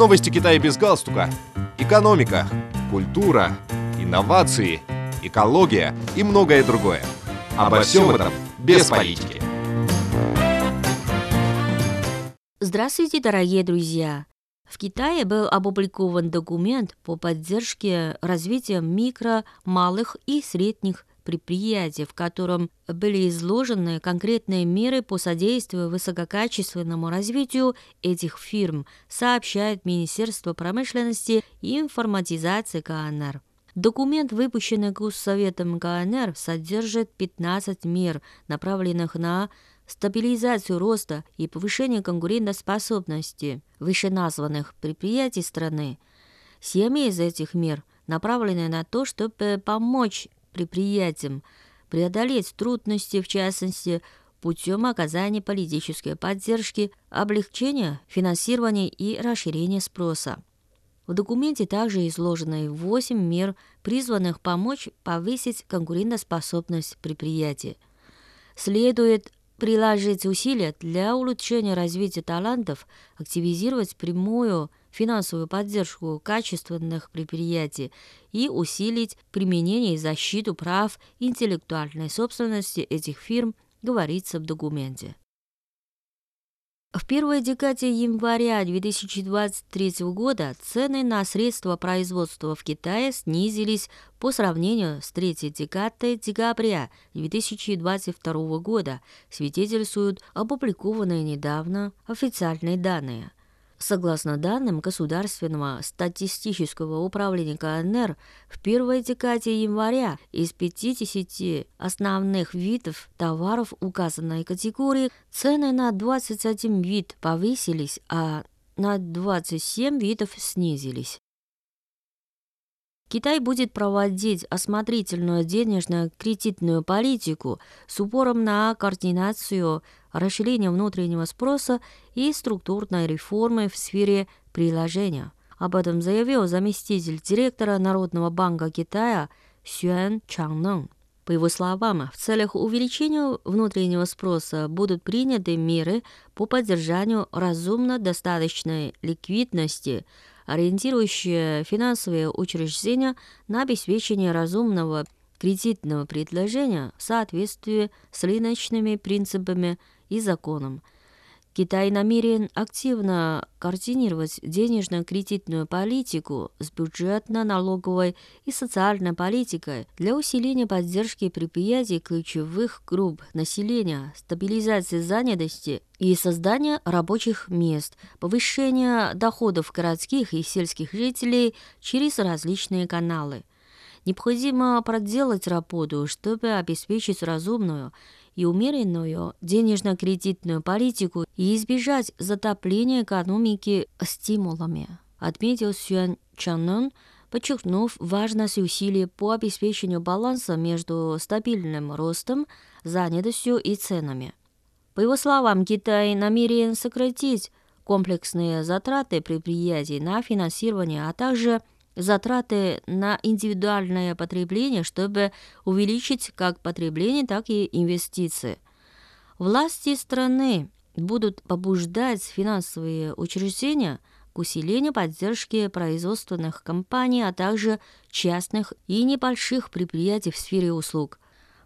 Новости Китая без галстука. Экономика, культура, инновации, экология и многое другое. Обо всем этом без политики. Здравствуйте, дорогие друзья! В Китае был опубликован документ по поддержке развития микро, малых и средних предприятий, в котором были изложены конкретные меры по содействию высококачественному развитию этих фирм, сообщает Министерство промышленности и информатизации КНР. Документ, выпущенный Госсоветом КНР, содержит 15 мер, направленных на стабилизацию роста и повышение конкурентоспособности вышеназванных предприятий страны. Семь из этих мер направлены на то, чтобы помочь предприятиям преодолеть трудности, в частности, путем оказания политической поддержки, облегчения финансирования и расширения спроса. В документе также изложены 8 мер, призванных помочь повысить конкурентоспособность предприятий. Следует приложить усилия для улучшения развития талантов, активизировать прямую финансовую поддержку качественных предприятий и усилить применение и защиту прав интеллектуальной собственности этих фирм, говорится в документе. В первой декаде января 2023 года цены на средства производства в Китае снизились по сравнению с третьей декадой декабря 2022 года, свидетельствуют опубликованные недавно официальные данные – Согласно данным Государственного статистического управления КНР, в первой декаде января из 50 основных видов товаров указанной категории цены на 21 вид повысились, а на 27 видов снизились. Китай будет проводить осмотрительную денежно-кредитную политику с упором на координацию расширения внутреннего спроса и структурной реформы в сфере приложения. Об этом заявил заместитель директора Народного банка Китая Сюэн Чангнэн. По его словам, в целях увеличения внутреннего спроса будут приняты меры по поддержанию разумно достаточной ликвидности – ориентирующие финансовые учреждения на обеспечение разумного кредитного предложения в соответствии с рыночными принципами и законом – Китай намерен активно координировать денежно-кредитную политику с бюджетно-налоговой и социальной политикой для усиления поддержки предприятий ключевых групп населения, стабилизации занятости и создания рабочих мест, повышения доходов городских и сельских жителей через различные каналы. Необходимо проделать работу, чтобы обеспечить разумную и умеренную денежно-кредитную политику и избежать затопления экономики стимулами, отметил Сюэн Чаннон, подчеркнув важность усилий по обеспечению баланса между стабильным ростом, занятостью и ценами. По его словам, Китай намерен сократить комплексные затраты предприятий на финансирование, а также затраты на индивидуальное потребление, чтобы увеличить как потребление, так и инвестиции. Власти страны будут побуждать финансовые учреждения к усилению поддержки производственных компаний, а также частных и небольших предприятий в сфере услуг.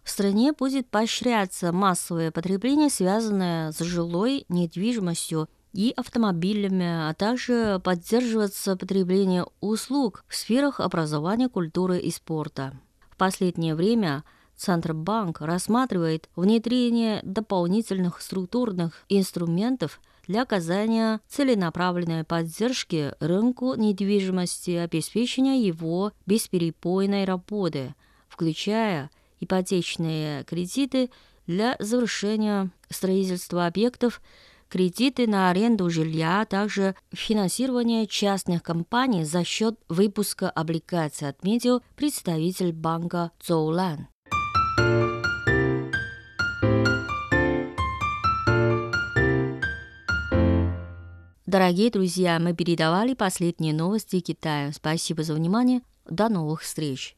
В стране будет поощряться массовое потребление, связанное с жилой недвижимостью и автомобилями, а также поддерживаться потребление услуг в сферах образования, культуры и спорта. В последнее время Центробанк рассматривает внедрение дополнительных структурных инструментов для оказания целенаправленной поддержки рынку недвижимости обеспечения его бесперебойной работы, включая ипотечные кредиты для завершения строительства объектов кредиты на аренду жилья, а также финансирование частных компаний за счет выпуска облигаций, отметил представитель банка Зоулан. Дорогие друзья, мы передавали последние новости Китая. Спасибо за внимание. До новых встреч!